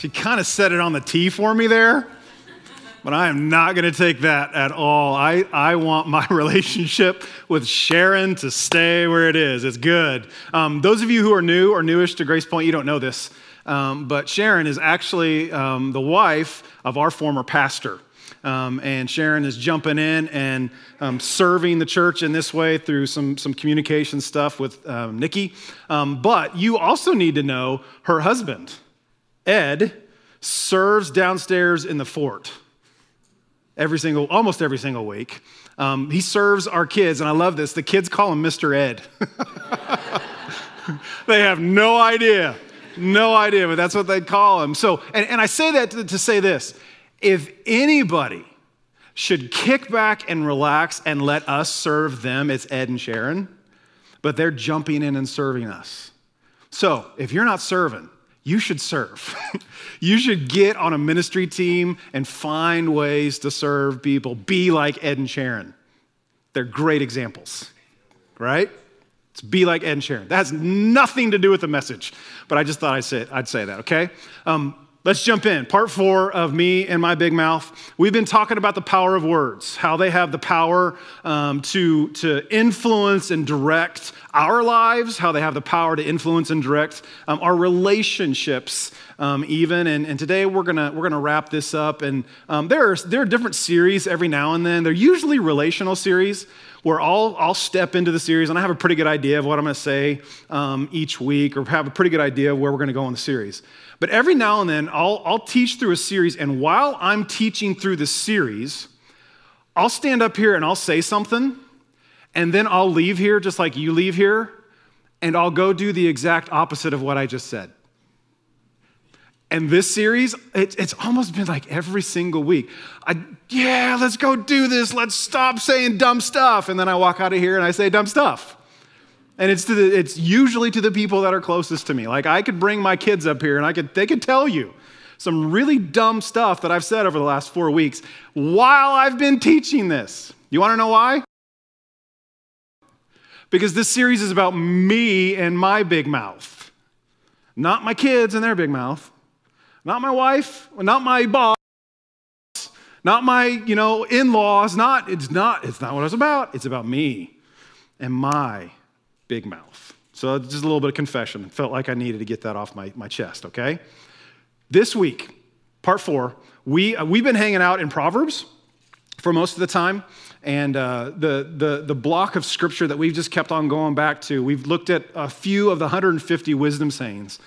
She kind of set it on the tee for me there, but I am not going to take that at all. I, I want my relationship with Sharon to stay where it is. It's good. Um, those of you who are new or newish to Grace Point, you don't know this, um, but Sharon is actually um, the wife of our former pastor. Um, and Sharon is jumping in and um, serving the church in this way through some, some communication stuff with um, Nikki. Um, but you also need to know her husband, Ed, serves downstairs in the fort every single, almost every single week. Um, he serves our kids, and I love this. The kids call him Mr. Ed. they have no idea, no idea, but that's what they call him. So, and, and I say that to, to say this if anybody should kick back and relax and let us serve them, it's Ed and Sharon, but they're jumping in and serving us. So if you're not serving, you should serve. you should get on a ministry team and find ways to serve people. Be like Ed and Sharon. They're great examples, right? It's be like Ed and Sharon. That has nothing to do with the message, but I just thought I'd say, I'd say that, okay? Um, Let's jump in. Part four of me and my big mouth. We've been talking about the power of words, how they have the power um, to, to influence and direct our lives, how they have the power to influence and direct um, our relationships, um, even. And, and, today we're gonna we're gonna wrap this up. And um, there are there are different series every now and then. They're usually relational series where I'll, I'll step into the series and I have a pretty good idea of what I'm going to say um, each week or have a pretty good idea of where we're going to go in the series. But every now and then, I'll, I'll teach through a series, and while I'm teaching through the series, I'll stand up here and I'll say something, and then I'll leave here just like you leave here, and I'll go do the exact opposite of what I just said. And this series, it, it's almost been like every single week. I, yeah, let's go do this. Let's stop saying dumb stuff. And then I walk out of here and I say dumb stuff. And it's, to the, it's usually to the people that are closest to me. Like I could bring my kids up here and I could, they could tell you some really dumb stuff that I've said over the last four weeks while I've been teaching this. You want to know why? Because this series is about me and my big mouth, not my kids and their big mouth, not my wife, not my boss, not my you know in-laws. Not it's not it's not what it's about. It's about me and my big mouth. So just a little bit of confession. Felt like I needed to get that off my, my chest, okay? This week, part four, we, uh, we've been hanging out in Proverbs for most of the time. And uh, the, the, the block of scripture that we've just kept on going back to, we've looked at a few of the 150 wisdom sayings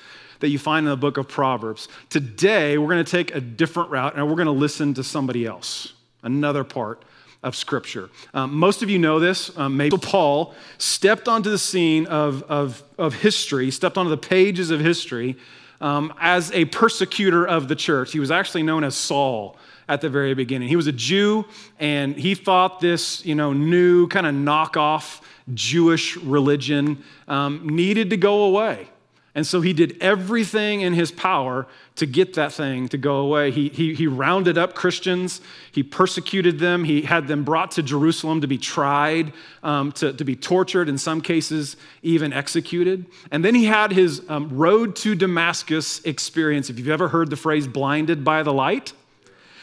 that you find in the book of Proverbs. Today, we're going to take a different route and we're going to listen to somebody else, another part of Scripture. Um, most of you know this. Um, maybe Paul stepped onto the scene of, of, of history, stepped onto the pages of history um, as a persecutor of the church. He was actually known as Saul at the very beginning. He was a Jew, and he thought this, you know, new kind of knockoff Jewish religion um, needed to go away. And so he did everything in his power to get that thing to go away. He, he, he rounded up Christians, he persecuted them, he had them brought to Jerusalem to be tried, um, to, to be tortured, in some cases, even executed. And then he had his um, road to Damascus experience. If you've ever heard the phrase blinded by the light,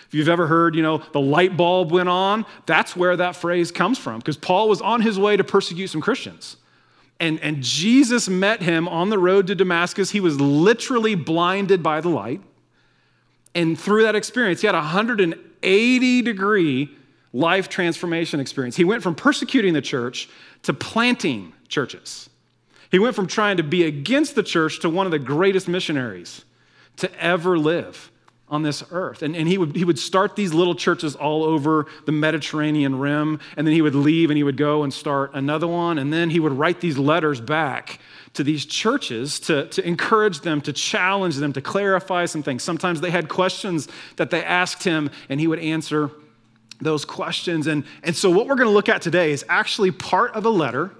if you've ever heard, you know, the light bulb went on, that's where that phrase comes from, because Paul was on his way to persecute some Christians. And, and Jesus met him on the road to Damascus. He was literally blinded by the light. And through that experience, he had a 180 degree life transformation experience. He went from persecuting the church to planting churches. He went from trying to be against the church to one of the greatest missionaries to ever live on this earth. And, and he, would, he would start these little churches all over the Mediterranean rim, and then he would leave and he would go and start another one, and then he would write these letters back to these churches to, to encourage them, to challenge them, to clarify some things. Sometimes they had questions that they asked him, and he would answer those questions. And, and so, what we're going to look at today is actually part of a letter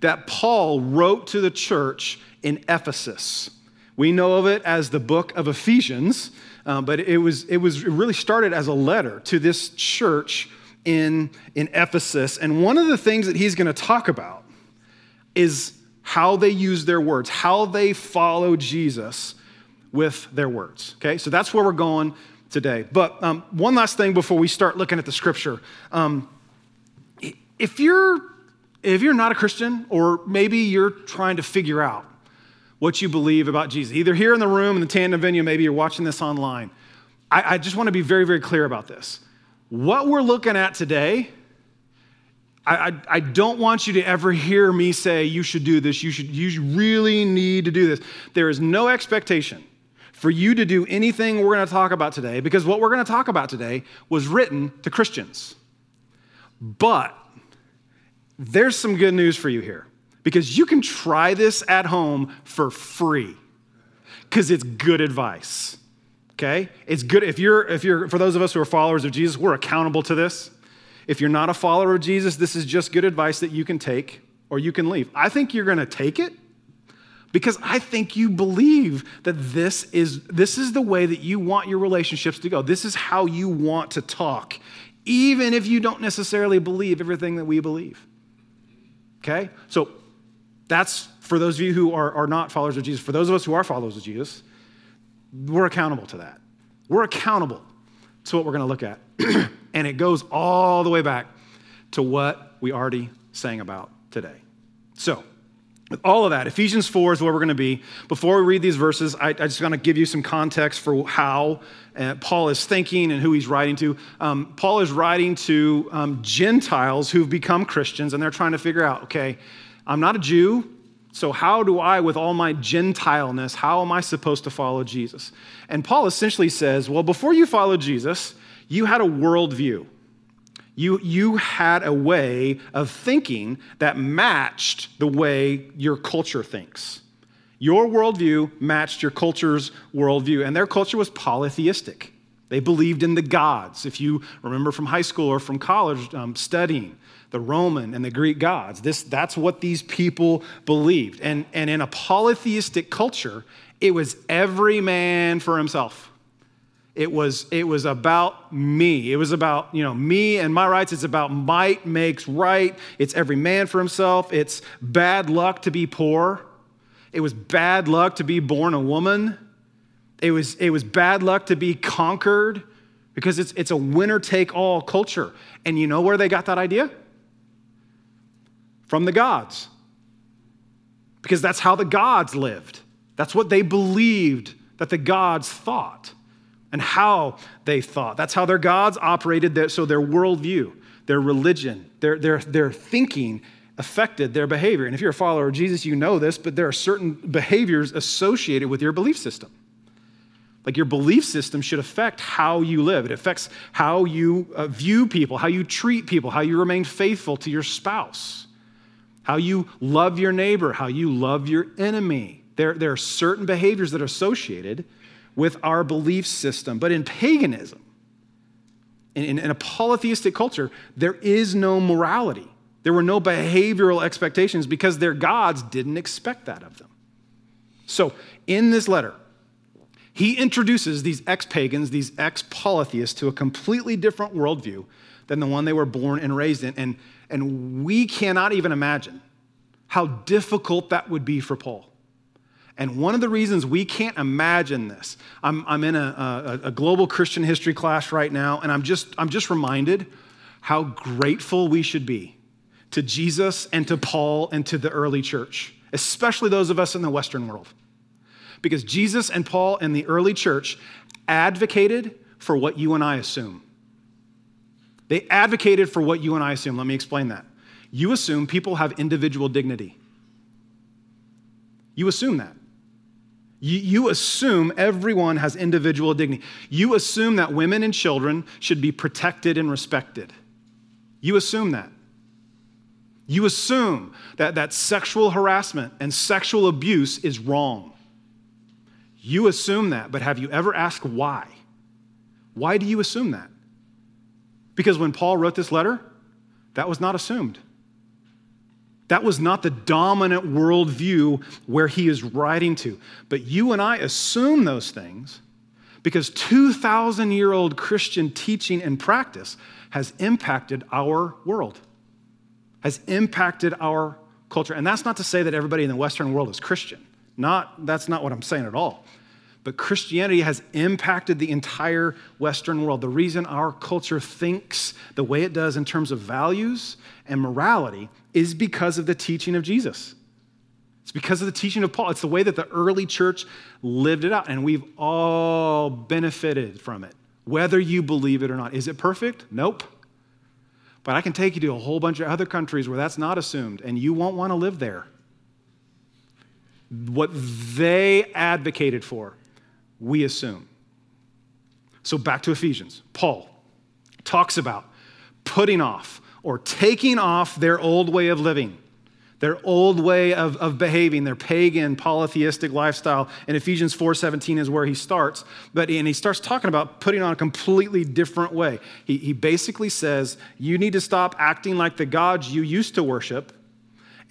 that Paul wrote to the church in Ephesus. We know of it as the book of Ephesians. Uh, but it was, it was it really started as a letter to this church in, in Ephesus. And one of the things that he's going to talk about is how they use their words, how they follow Jesus with their words. Okay, so that's where we're going today. But um, one last thing before we start looking at the scripture. Um, if you're if you're not a Christian, or maybe you're trying to figure out what you believe about Jesus, either here in the room in the tandem venue, maybe you're watching this online, I, I just want to be very, very clear about this. What we're looking at today, I, I, I, don't want you to ever hear me say you should do this, you should you really need to do this. There is no expectation for you to do anything we're going to talk about today because what we're going to talk about today was written to Christians. But there's some good news for you here because you can try this at home for free because it's good advice. Okay? It's good if you're if you're for those of us who are followers of Jesus, we're accountable to this. If you're not a follower of Jesus, this is just good advice that you can take or you can leave. I think you're going to take it because I think you believe that this is this is the way that you want your relationships to go. This is how you want to talk even if you don't necessarily believe everything that we believe. Okay? So that's for those of you who are, are not followers of Jesus. For those of us who are followers of Jesus, we're accountable to that. We're accountable to what we're going to look at. and it goes all the way back to what we already sang about today. So, with all of that, Ephesians 4 is where we're going to be. Before we read these verses, I, I just want to give you some context for how uh, Paul is thinking and who he's writing to. Um, Paul is writing to um, Gentiles who've become Christians, and they're trying to figure out okay, I'm not a Jew, so how do I, with all my Gentileness, how am I supposed to follow Jesus? And Paul essentially says, well, before you followed Jesus, you had a worldview. You, you had a way of thinking that matched the way your culture thinks. Your worldview matched your culture's worldview, and their culture was polytheistic. They believed in the gods. If you remember from high school or from college um, studying the Roman and the Greek gods, this, that's what these people believed. And, and in a polytheistic culture, it was every man for himself. It was, it was about me. It was about, you know, me and my rights. It's about might makes right. It's every man for himself. It's bad luck to be poor. It was bad luck to be born a woman. It was, it was bad luck to be conquered because it's, it's a winner take all culture. And you know where they got that idea? From the gods. Because that's how the gods lived. That's what they believed that the gods thought and how they thought. That's how their gods operated, so their worldview, their religion, their, their, their thinking affected their behavior. And if you're a follower of Jesus, you know this, but there are certain behaviors associated with your belief system. Like your belief system should affect how you live. It affects how you uh, view people, how you treat people, how you remain faithful to your spouse, how you love your neighbor, how you love your enemy. There, there are certain behaviors that are associated with our belief system. But in paganism, in, in, a polytheistic culture, there is no morality. There were no behavioral expectations because their gods didn't expect that of them. So, in this letter, he introduces these ex pagans, these ex polytheists, to a completely different worldview than the one they were born and raised in. And, and we cannot even imagine how difficult that would be for Paul. And one of the reasons we can't imagine this, I'm, I'm in a, a, a, global Christian history class right now, and I'm just, I'm just reminded how grateful we should be to Jesus and to Paul and to the early church, especially those of us in the Western world. Because Jesus and Paul and the early church advocated for what you and I assume. They advocated for what you and I assume. Let me explain that. You assume people have individual dignity. You assume that. You, you, assume everyone has individual dignity. You assume that women and children should be protected and respected. You assume that. You assume that, that sexual harassment and sexual abuse is wrong. You assume that, but have you ever asked why? Why do you assume that? Because when Paul wrote this letter, that was not assumed. That was not the dominant worldview where he is writing to. But you and I assume those things because 2,000 year old Christian teaching and practice has impacted our world, has impacted our culture. And that's not to say that everybody in the Western world is Christian. Not, that's not what I'm saying at all. But Christianity has impacted the entire Western world. The reason our culture thinks the way it does in terms of values and morality is because of the teaching of Jesus. It's because of the teaching of Paul. It's the way that the early church lived it out, and we've all benefited from it, whether you believe it or not. Is it perfect? Nope. But I can take you to a whole bunch of other countries where that's not assumed, and you won't want to live there. What they advocated for we assume. So back to Ephesians. Paul talks about putting off or taking off their old way of living, their old way of, of behaving, their pagan polytheistic lifestyle. And Ephesians 4:17 is where he starts. But and he starts talking about putting on a completely different way. He, he basically says, you need to stop acting like the gods you used to worship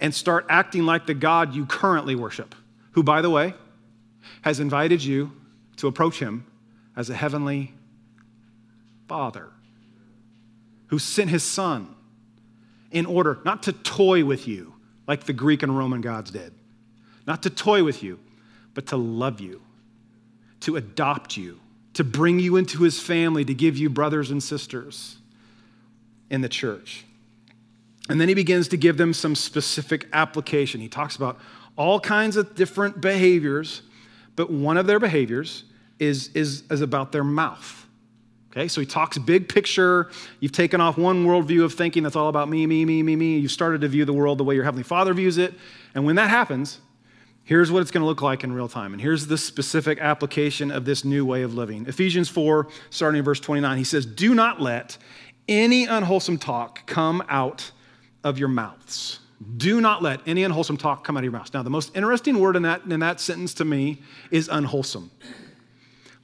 and start acting like the God you currently worship, who, by the way, has invited you to approach him as a heavenly father who sent his son in order not to toy with you like the Greek and Roman gods did, not to toy with you, but to love you, to adopt you, to bring you into his family, to give you brothers and sisters in the church. And then he begins to give them some specific application. He talks about all kinds of different behaviors but one of their behaviors is, is, is about their mouth. Okay, so he talks big picture. You've taken off one worldview of thinking that's all about me, me, me, me, me. You've started to view the world the way your Heavenly Father views it. And when that happens, here's what it's going to look like in real time. And here's the specific application of this new way of living. Ephesians 4, starting in verse 29, he says, Do not let any unwholesome talk come out of your mouths do not let any unwholesome talk come out of your mouth. Now, the most interesting word in that, in that sentence to me is unwholesome.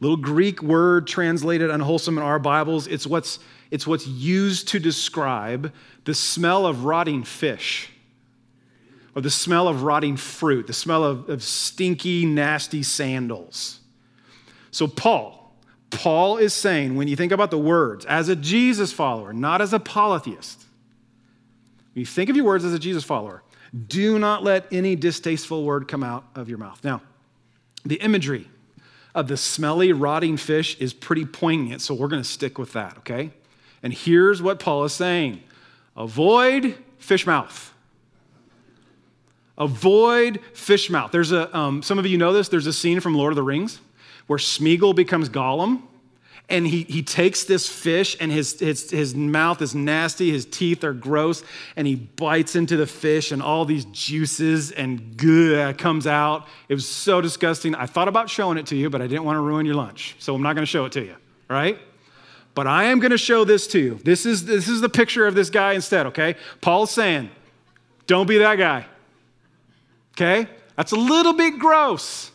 Little Greek word translated unwholesome in our Bibles. It's what's, it's what's used to describe the smell of rotting fish or the smell of rotting fruit, the smell of, of stinky, nasty sandals. So, Paul, Paul is saying, when you think about the words, as a Jesus follower, not as a polytheist, you think of your words as a Jesus follower, do not let any distasteful word come out of your mouth. Now, the imagery of the smelly, rotting fish is pretty poignant, so we're going to stick with that, okay? And here's what Paul is saying avoid fish mouth. Avoid fish mouth. There's a, um, some of you know this, there's a scene from Lord of the Rings where Smeagol becomes Gollum and he, he takes this fish and his, his, his mouth is nasty his teeth are gross and he bites into the fish and all these juices and good comes out. It was so disgusting. I thought about showing it to you but i didn't want to ruin your lunch so i'm not going to show it to you right? But i am going to show this to you. This is this is the picture of this guy instead okay? Paul's saying don't be that guy okay? That's a little bit gross.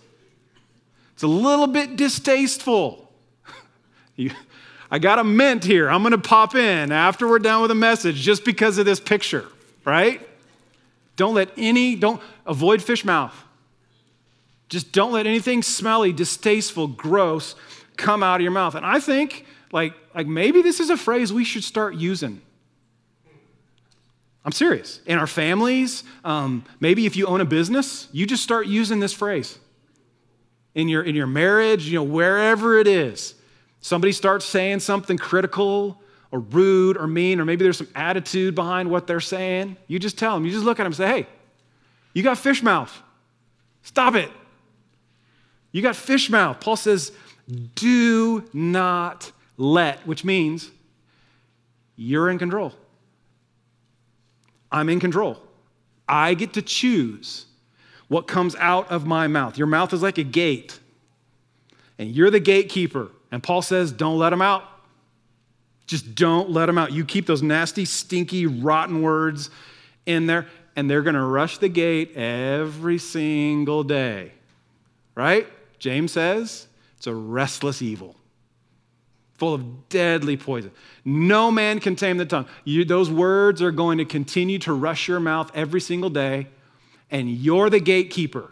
It's a little bit distasteful you, I got a mint here. I'm going to pop in after we're done with the message just because of this picture, right? Don't let any, don't avoid fish mouth. Just don't let anything smelly, distasteful, gross come out of your mouth. And I think, like, like maybe this is a phrase we should start using. I'm serious. In our families, um, maybe if you own a business, you just start using this phrase. In your, in your marriage, you know, wherever it is. Somebody starts saying something critical or rude or mean, or maybe there's some attitude behind what they're saying. You just tell them, you just look at them and say, hey, you got fish mouth. Stop it. You got fish mouth. Paul says, do not let, which means you're in control. I'm in control. I get to choose what comes out of my mouth. Your mouth is like a gate, and you're the gatekeeper. And Paul says, don't let them out. Just don't let them out. You keep those nasty, stinky, rotten words in there, and they're going to rush the gate every single day. Right? James says it's a restless evil, full of deadly poison. No man can tame the tongue. You, those words are going to continue to rush your mouth every single day, and you're the gatekeeper.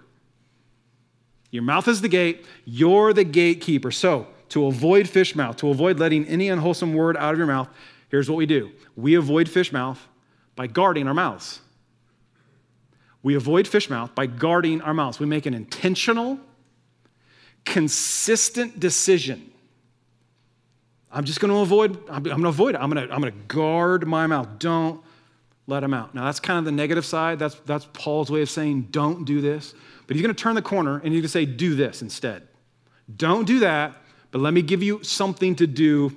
Your mouth is the gate, you're the gatekeeper. So, to avoid fish mouth, to avoid letting any unwholesome word out of your mouth, here's what we do we avoid fish mouth by guarding our mouths. We avoid fish mouth by guarding our mouths. We make an intentional, consistent decision. I'm just going to avoid, I'm, going to avoid it. I'm going to, I'm going to guard my mouth. Don't let him out. Now, that's kind of the negative side. That's, that's Paul's way of saying, don't do this. But he's going to turn the corner and he's going to say, do this instead. Don't do that, but let me give you something to do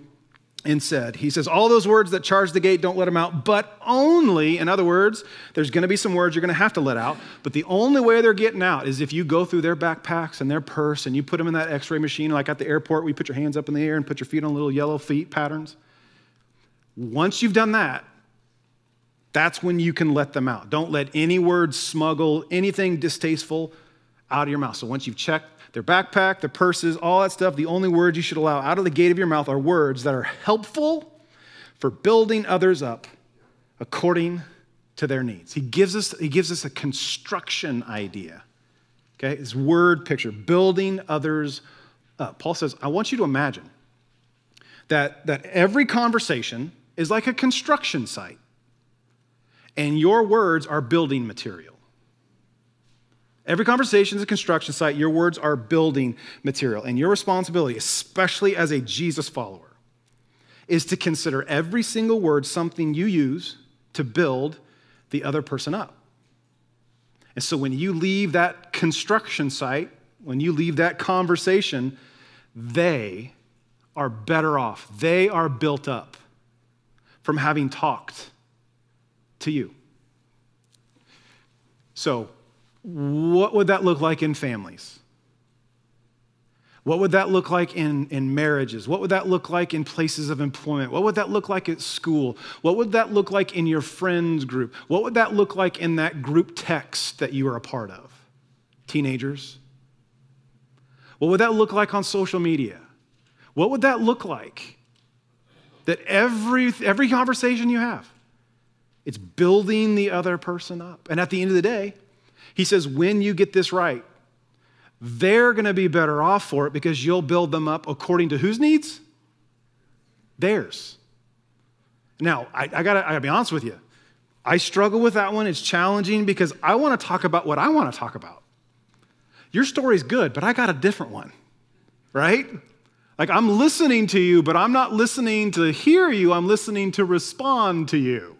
instead. He says, All those words that charge the gate, don't let them out, but only, in other words, there's going to be some words you're going to have to let out, but the only way they're getting out is if you go through their backpacks and their purse and you put them in that x ray machine, like at the airport, we put your hands up in the air and put your feet on little yellow feet patterns. Once you've done that, that's when you can let them out. Don't let any words smuggle anything distasteful out of your mouth. So once you've checked their backpack, their purses, all that stuff, the only words you should allow out of the gate of your mouth are words that are helpful for building others up according to their needs. He gives us, he gives us a construction idea. Okay, this word picture, building others up. Paul says, I want you to imagine that, that every conversation is like a construction site, and your words are building material. Every conversation is a construction site. Your words are building material. And your responsibility, especially as a Jesus follower, is to consider every single word something you use to build the other person up. And so when you leave that construction site, when you leave that conversation, they are better off. They are built up from having talked to you. So, what would that look like in families? What would that look like in, in marriages? What would that look like in places of employment? What would that look like at school? What would that look like in your friends group? What would that look like in that group text that you are a part of? Teenagers? What would that look like on social media? What would that look like? That every, every conversation you have, it's building the other person up. And at the end of the day, he says, when you get this right, they're going to be better off for it because you'll build them up according to whose needs? Theirs. Now, I, I got to be honest with you. I struggle with that one. It's challenging because I want to talk about what I want to talk about. Your story's good, but I got a different one, right? Like I'm listening to you, but I'm not listening to hear you, I'm listening to respond to you.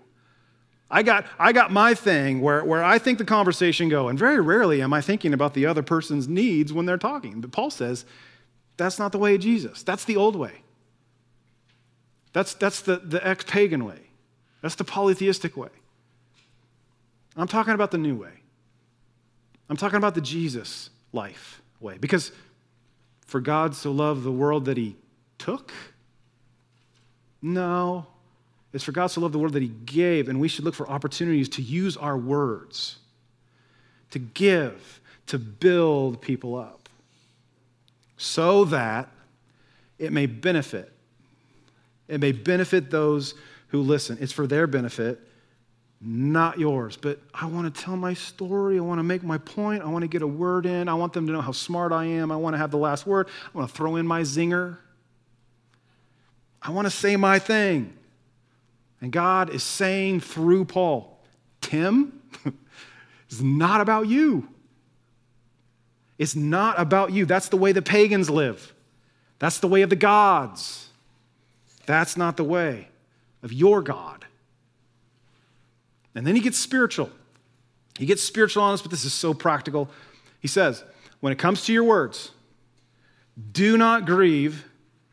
I got, I got my thing where, where I think the conversation go, and very rarely am I thinking about the other person's needs when they're talking. But Paul says that's not the way of Jesus. That's the old way. That's, that's the, the ex pagan way. That's the polytheistic way. I'm talking about the new way. I'm talking about the Jesus life way. Because for God so loved the world that he took? No, it's for God so loved the world that he gave, and we should look for opportunities to use our words, to give, to build people up, so that it may benefit. It may benefit those who listen. It's for their benefit, not yours. But I want to tell my story. I want to make my point. I want to get a word in. I want them to know how smart I am. I want to have the last word. I want to throw in my zinger. I want to say my thing. And God is saying through Paul, Tim, it's not about you. It's not about you. That's the way the pagans live. That's the way of the gods. That's not the way of your God. And then he gets spiritual. He gets spiritual on us, but this is so practical. He says, when it comes to your words, do not grieve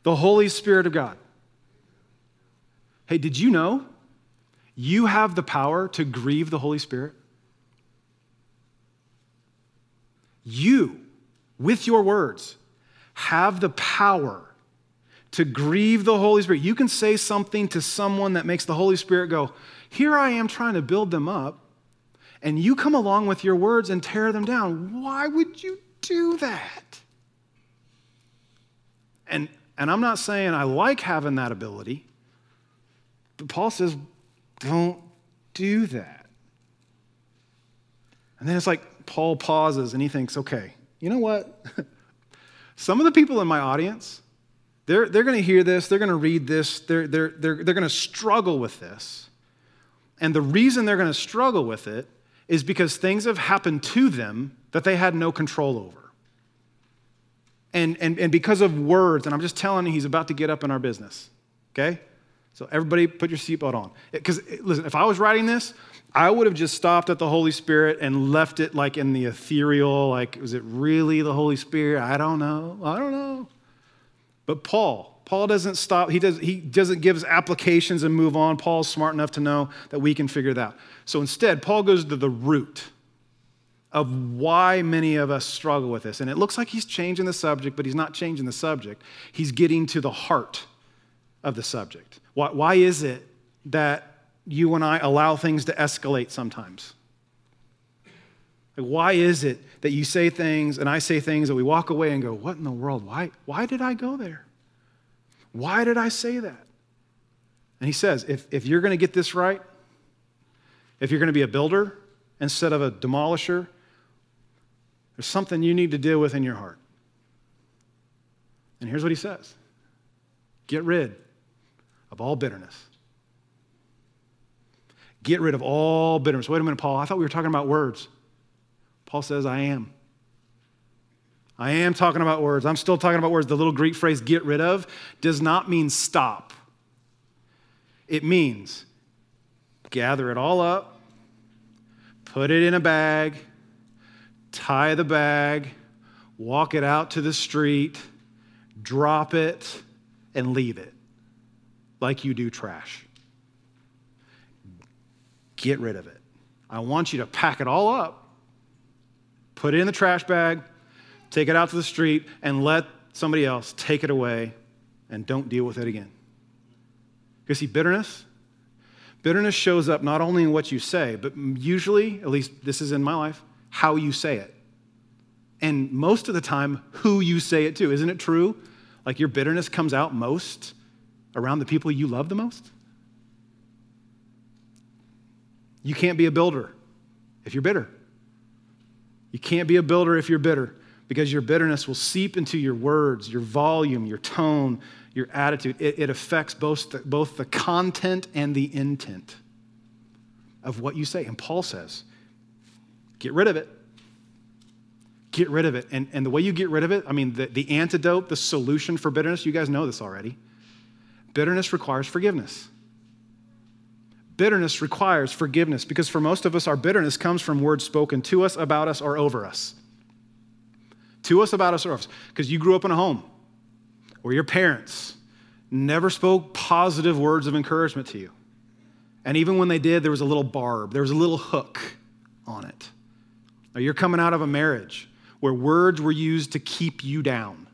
the Holy Spirit of God. Hey, did you know you have the power to grieve the Holy Spirit? You, with your words, have the power to grieve the Holy Spirit. You can say something to someone that makes the Holy Spirit go, Here I am trying to build them up, and you come along with your words and tear them down. Why would you do that? And, and I'm not saying I like having that ability. But Paul says, don't do that. And then it's like Paul pauses and he thinks, okay, you know what? Some of the people in my audience, they're, they're going to hear this, they're going to read this, they're, they're, they're, they're going to struggle with this. And the reason they're going to struggle with it is because things have happened to them that they had no control over. And, and, and because of words, and I'm just telling you, he's about to get up in our business. Okay? So everybody put your seatbelt on. Because listen, if I was writing this, I would have just stopped at the Holy Spirit and left it like in the ethereal, like, was it really the Holy Spirit? I don't know. I don't know. But Paul, Paul doesn't stop. He, does, he doesn't give us applications and move on. Paul's smart enough to know that we can figure that out. So instead, Paul goes to the root of why many of us struggle with this. And it looks like he's changing the subject, but he's not changing the subject. He's getting to the heart of the subject. Why, why is it that you and I allow things to escalate sometimes? Like, why is it that you say things and I say things that we walk away and go, What in the world? Why, why did I go there? Why did I say that? And he says, If, if you're going to get this right, if you're going to be a builder instead of a demolisher, there's something you need to deal with in your heart. And here's what he says Get rid of all bitterness Get rid of all bitterness. Wait a minute, Paul. I thought we were talking about words. Paul says, I am. I am talking about words. I'm still talking about words. The little Greek phrase, get rid of, does not mean stop. It means gather it all up, put it in a bag, tie the bag, walk it out to the street, drop it, and leave it like you do trash. Get rid of it. I want you to pack it all up, put it in the trash bag, take it out to the street, and let somebody else take it away and don't deal with it again. You see, bitterness, bitterness shows up not only in what you say, but usually, at least this is in my life, how you say it. And most of the time, who you say it to. Isn't it true? Like your bitterness comes out most around the people you love the most? You can't be a builder if you're bitter. You can't be a builder if you're bitter because your bitterness will seep into your words, your volume, your tone, your attitude. It, it affects both the, both the content and the intent of what you say. And Paul says, get rid of it. Get rid of it. And, and the way you get rid of it, I mean, the, the antidote, the solution for bitterness, you guys know this already. Bitterness requires forgiveness. Bitterness requires forgiveness because for most of us, our bitterness comes from words spoken to us, about us, or over us. To us, about us, or over us. Because you grew up in a home where your parents never spoke positive words of encouragement to you. And even when they did, there was a little barb, there was a little hook on it. Or you're coming out of a marriage where words were used to keep you down.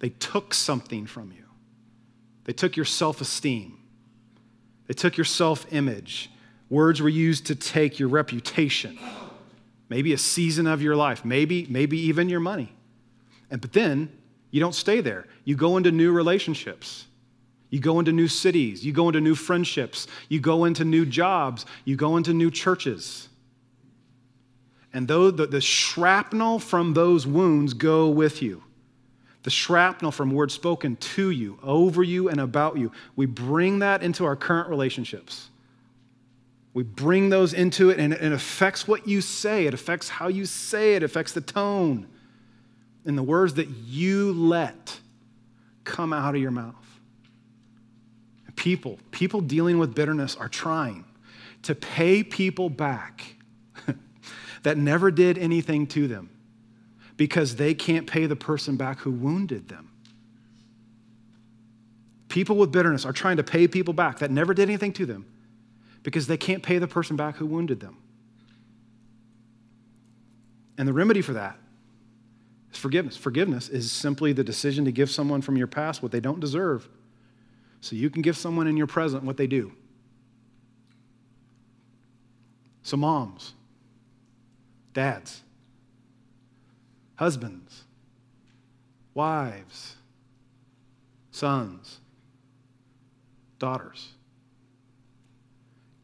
They took something from you, they took your self esteem. They took your self image. Words were used to take your reputation, maybe a season of your life, maybe, maybe even your money. And, but then you don't stay there. You go into new relationships. You go into new cities. You go into new friendships. You go into new jobs. You go into new churches. And though the, the shrapnel from those wounds go with you, the shrapnel from words spoken to you, over you, and about you. We bring that into our current relationships. We bring those into it, and it affects what you say. It affects how you say it, it affects the tone and the words that you let come out of your mouth. People, people dealing with bitterness are trying to pay people back that never did anything to them because they can't pay the person back who wounded them. People with bitterness are trying to pay people back that never did anything to them because they can't pay the person back who wounded them. And the remedy for that is forgiveness. Forgiveness is simply the decision to give someone from your past what they don't deserve so you can give someone in your present what they do. So, moms, dads, husbands, wives, sons, daughters.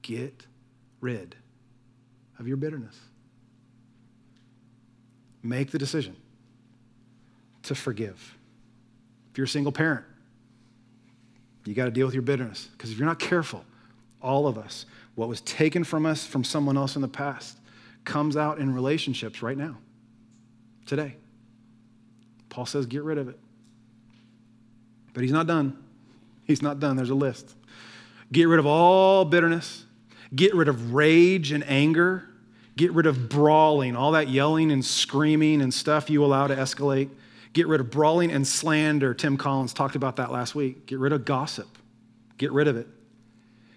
Get rid of your bitterness. Make the decision to forgive. If you're a single parent, you got to deal with your bitterness because if you're not careful, all of us, what was taken from us from someone else in the past comes out in relationships right now today. Paul says, get rid of it. But he's not done. He's not done. There's a list. Get rid of all bitterness, get rid of rage and anger, get rid of brawling, all that yelling and screaming and stuff you allow to escalate. Get rid of brawling and slander. Tim Collins talked about that last week. Get rid of gossip. Get rid of it.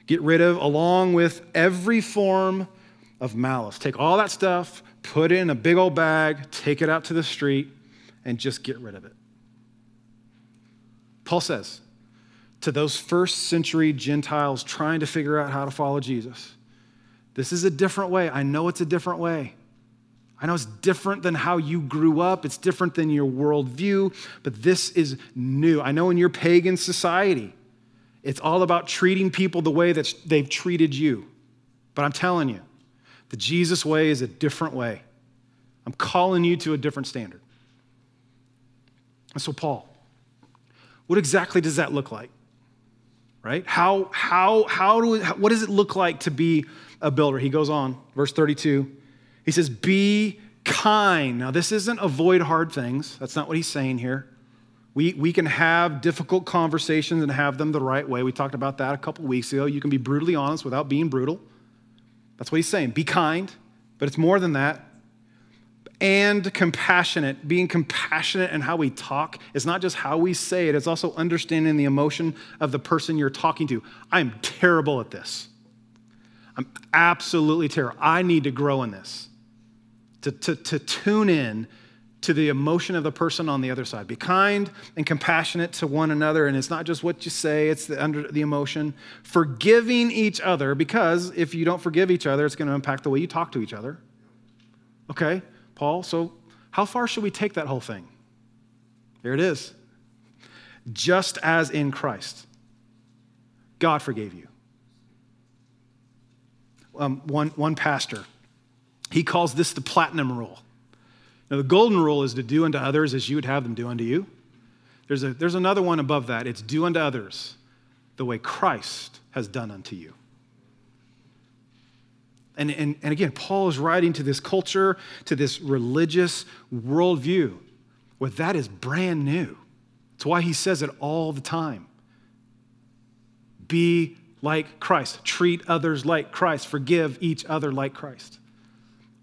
Get rid of, along with every form of malice. Take all that stuff, put it in a big old bag, take it out to the street, and just get rid of it. Paul says to those first century Gentiles trying to figure out how to follow Jesus, this is a different way. I know it's a different way. I know it's different than how you grew up, it's different than your worldview, but this is new. I know in your pagan society, it's all about treating people the way that they've treated you. But I'm telling you, the Jesus way is a different way. I'm calling you to a different standard. And so, Paul, what exactly does that look like? Right? How, how, how do we, what does it look like to be a builder? He goes on, verse 32. He says, Be kind. Now, this isn't avoid hard things. That's not what he's saying here. We, we can have difficult conversations and have them the right way. We talked about that a couple weeks ago. You can be brutally honest without being brutal. That's what he's saying. Be kind, but it's more than that and compassionate. Being compassionate in how we talk is not just how we say it, it's also understanding the emotion of the person you're talking to. I'm terrible at this. I'm absolutely terrible. I need to grow in this, to, to, to tune in to the emotion of the person on the other side. Be kind and compassionate to one another. And it's not just what you say, it's the, under the emotion. Forgiving each other, because if you don't forgive each other, it's going to impact the way you talk to each other. Okay? Paul. So, how far should we take that whole thing? There it is. Just as in Christ, God forgave you. Um, one, one pastor, he calls this the platinum rule. Now, the golden rule is to do unto others as you would have them do unto you. There's, a, there's another one above that. It's do unto others the way Christ has done unto you. And, and, and again, Paul is writing to this culture, to this religious worldview, where that is brand new. It's why he says it all the time. Be like Christ, treat others like Christ, forgive each other like Christ.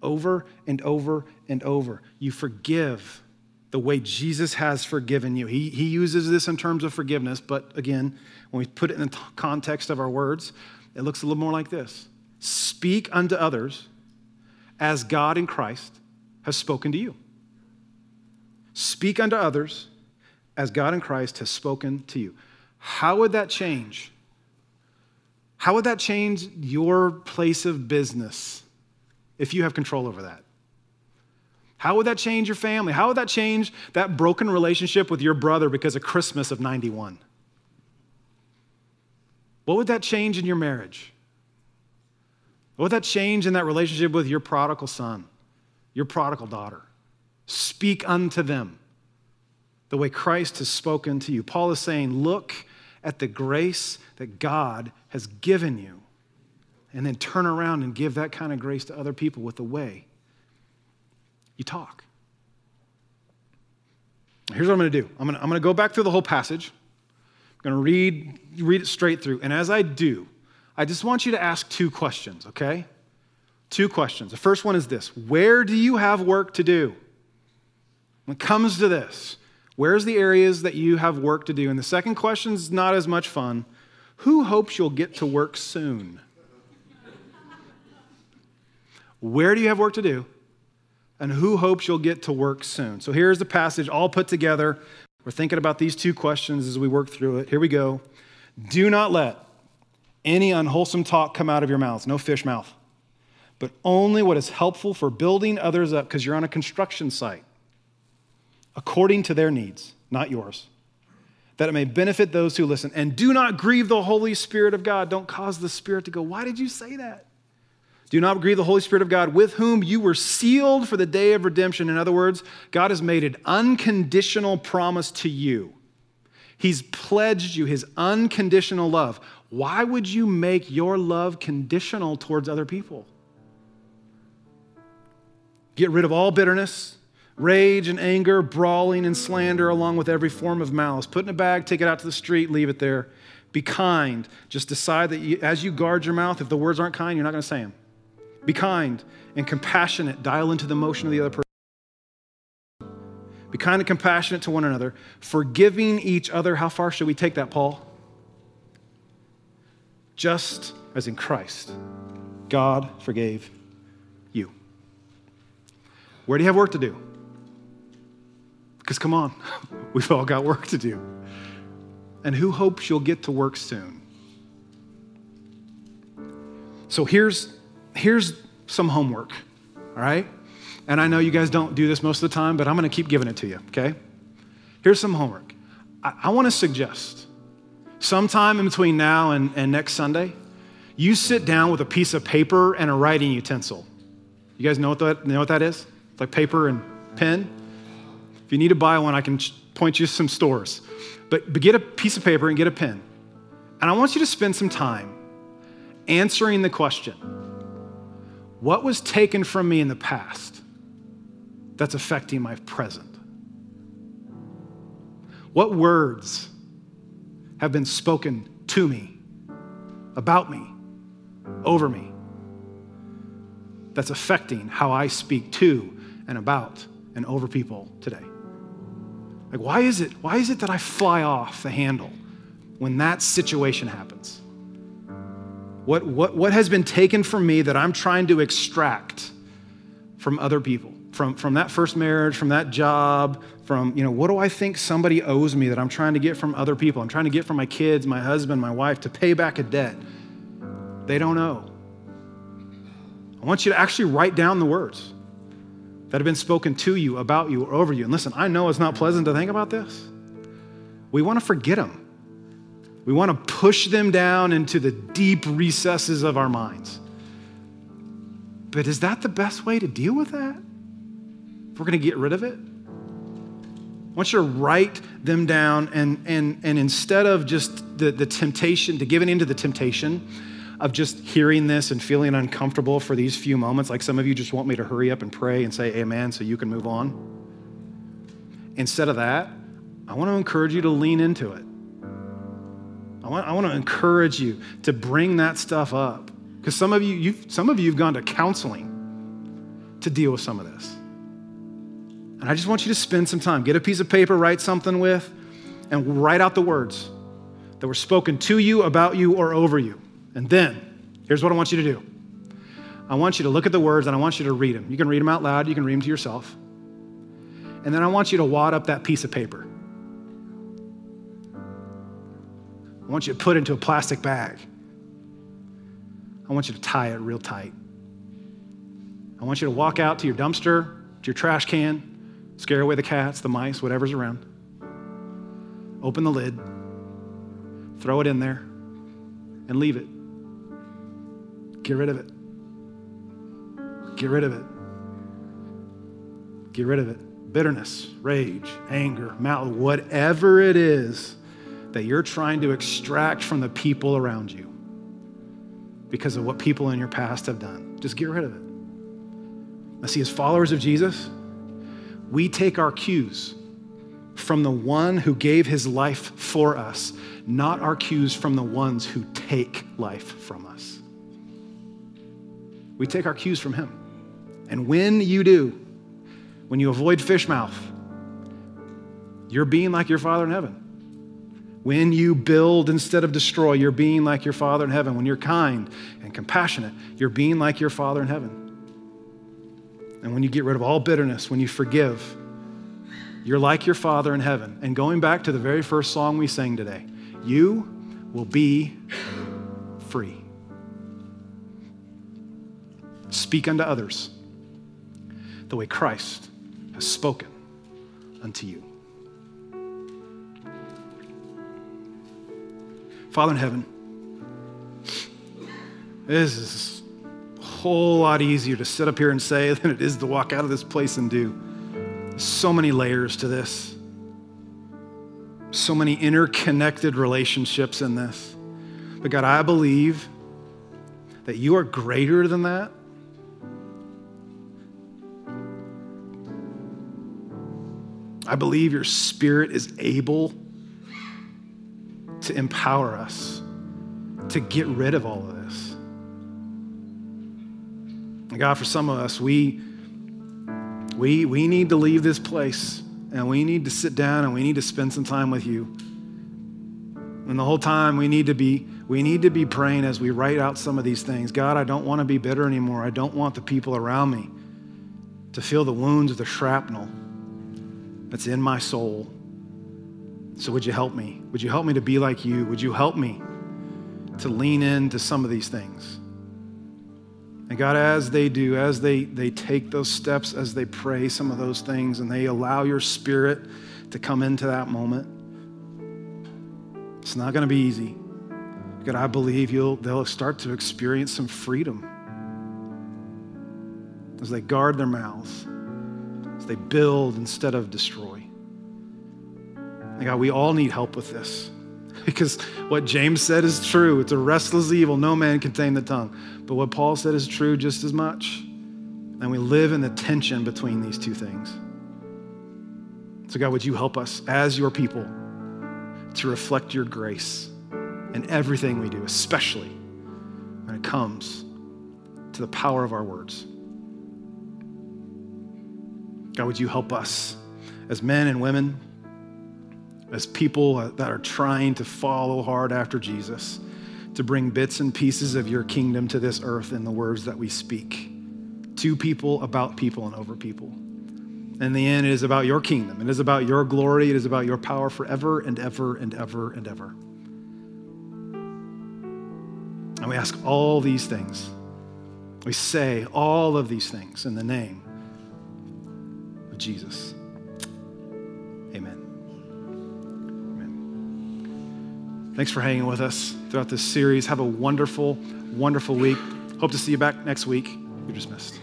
Over and over and over. You forgive the way Jesus has forgiven you. He, he uses this in terms of forgiveness, but again, when we put it in the context of our words, it looks a little more like this Speak unto others as God in Christ has spoken to you. Speak unto others as God in Christ has spoken to you. How would that change? How would that change your place of business if you have control over that? How would that change your family? How would that change that broken relationship with your brother because of Christmas of 91? What would that change in your marriage? What would that change in that relationship with your prodigal son, your prodigal daughter? Speak unto them the way Christ has spoken to you. Paul is saying, look at the grace that God has given you, and then turn around and give that kind of grace to other people with the way you talk. Here's what I'm going to do I'm going to, I'm to go back through the whole passage. I'm going to read, read it straight through. And as I do, I just want you to ask two questions, okay? Two questions. The first one is this Where do you have work to do? When it comes to this, where's the areas that you have work to do? And the second question is not as much fun. Who hopes you'll get to work soon? Where do you have work to do? And who hopes you'll get to work soon? So here's the passage all put together. We're thinking about these two questions as we work through it. Here we go. Do not let any unwholesome talk come out of your mouths, no fish mouth, but only what is helpful for building others up because you're on a construction site, according to their needs, not yours, that it may benefit those who listen. And do not grieve the Holy Spirit of God. Don't cause the Spirit to go, Why did you say that? Do not grieve the Holy Spirit of God, with whom you were sealed for the day of redemption. In other words, God has made an unconditional promise to you. He's pledged you his unconditional love. Why would you make your love conditional towards other people? Get rid of all bitterness, rage and anger, brawling and slander, along with every form of malice. Put in a bag, take it out to the street, leave it there. Be kind. Just decide that you, as you guard your mouth, if the words aren't kind, you're not going to say them. Be kind and compassionate. Dial into the emotion of the other person. Be kind and compassionate to one another, forgiving each other. How far should we take that, Paul? Just as in Christ, God forgave you. Where do you have work to do? Because come on, we've all got work to do. And who hopes you'll get to work soon? So here's, here's some homework, all right? And I know you guys don't do this most of the time, but I'm going to keep giving it to you, okay? Here's some homework. I, I want to suggest sometime in between now and, and next Sunday, you sit down with a piece of paper and a writing utensil. You guys know what that, know what that is? It's like paper and pen. If you need to buy one, I can point you to some stores. But, but get a piece of paper and get a pen. And I want you to spend some time answering the question what was taken from me in the past that's affecting my present? What words have been spoken to me, about me, over me, that's affecting how I speak to and about and over people today? Like, why is it, why is it that I fly off the handle when that situation happens? What, what, what has been taken from me that I'm trying to extract from other people? From, from that first marriage, from that job, from, you know, what do I think somebody owes me that I'm trying to get from other people? I'm trying to get from my kids, my husband, my wife to pay back a debt. They don't know. I want you to actually write down the words that have been spoken to you, about you, or over you. And listen, I know it's not pleasant to think about this. We want to forget them. We want to push them down into the deep recesses of our minds. But is that the best way to deal with that? If we're going to get rid of it? I want you to write them down, and, and, and instead of just the, the temptation, to give giving into the temptation of just hearing this and feeling uncomfortable for these few moments, like some of you just want me to hurry up and pray and say amen so you can move on. Instead of that, I want to encourage you to lean into it. I want, I want to encourage you to bring that stuff up. Because some of you, you've, some of you have gone to counseling to deal with some of this. And I just want you to spend some time. Get a piece of paper, write something with, and write out the words that were spoken to you, about you, or over you. And then, here's what I want you to do I want you to look at the words and I want you to read them. You can read them out loud, you can read them to yourself. And then I want you to wad up that piece of paper. I want you to put it into a plastic bag. I want you to tie it real tight. I want you to walk out to your dumpster, to your trash can, scare away the cats, the mice, whatever's around. Open the lid, throw it in there, and leave it. Get rid of it. Get rid of it. Get rid of it. Bitterness, rage, anger, malice, whatever it is that you're trying to extract from the people around you because of what people in your past have done. Just get rid of it. Now, see, as followers of Jesus, we take our cues from the one who gave his life for us, not our cues from the ones who take life from us. We take our cues from Him. And when you do, when you avoid fish mouth, you're being like your Father in heaven. When you build instead of destroy, you're being like your Father in heaven. When you're kind and compassionate, you're being like your Father in heaven. And when you get rid of all bitterness, when you forgive, you're like your Father in heaven. And going back to the very first song we sang today, you will be free. Speak unto others the way Christ has spoken unto you. Father in heaven, this is a whole lot easier to sit up here and say than it is to walk out of this place and do. So many layers to this, so many interconnected relationships in this. But God, I believe that you are greater than that. I believe your spirit is able to empower us to get rid of all of this. And God, for some of us, we, we, we need to leave this place and we need to sit down and we need to spend some time with you. And the whole time we need to be we need to be praying as we write out some of these things. God, I don't want to be bitter anymore. I don't want the people around me to feel the wounds of the shrapnel that's in my soul. So would you help me? Would you help me to be like you? Would you help me to lean into some of these things? And God, as they do, as they, they take those steps, as they pray some of those things, and they allow your spirit to come into that moment, it's not going to be easy. God, I believe you'll, they'll start to experience some freedom as they guard their mouths, as they build instead of destroy. And God, we all need help with this because what James said is true. It's a restless evil. No man can tame the tongue. But what Paul said is true just as much. And we live in the tension between these two things. So, God, would you help us as your people to reflect your grace in everything we do, especially when it comes to the power of our words? God, would you help us as men and women, as people that are trying to follow hard after Jesus, to bring bits and pieces of your kingdom to this earth in the words that we speak to people, about people, and over people. In the end, it is about your kingdom. It is about your glory. It is about your power forever and ever and ever and ever. And we ask all these things. We say all of these things in the name of Jesus. Thanks for hanging with us throughout this series. Have a wonderful, wonderful week. Hope to see you back next week. You're dismissed.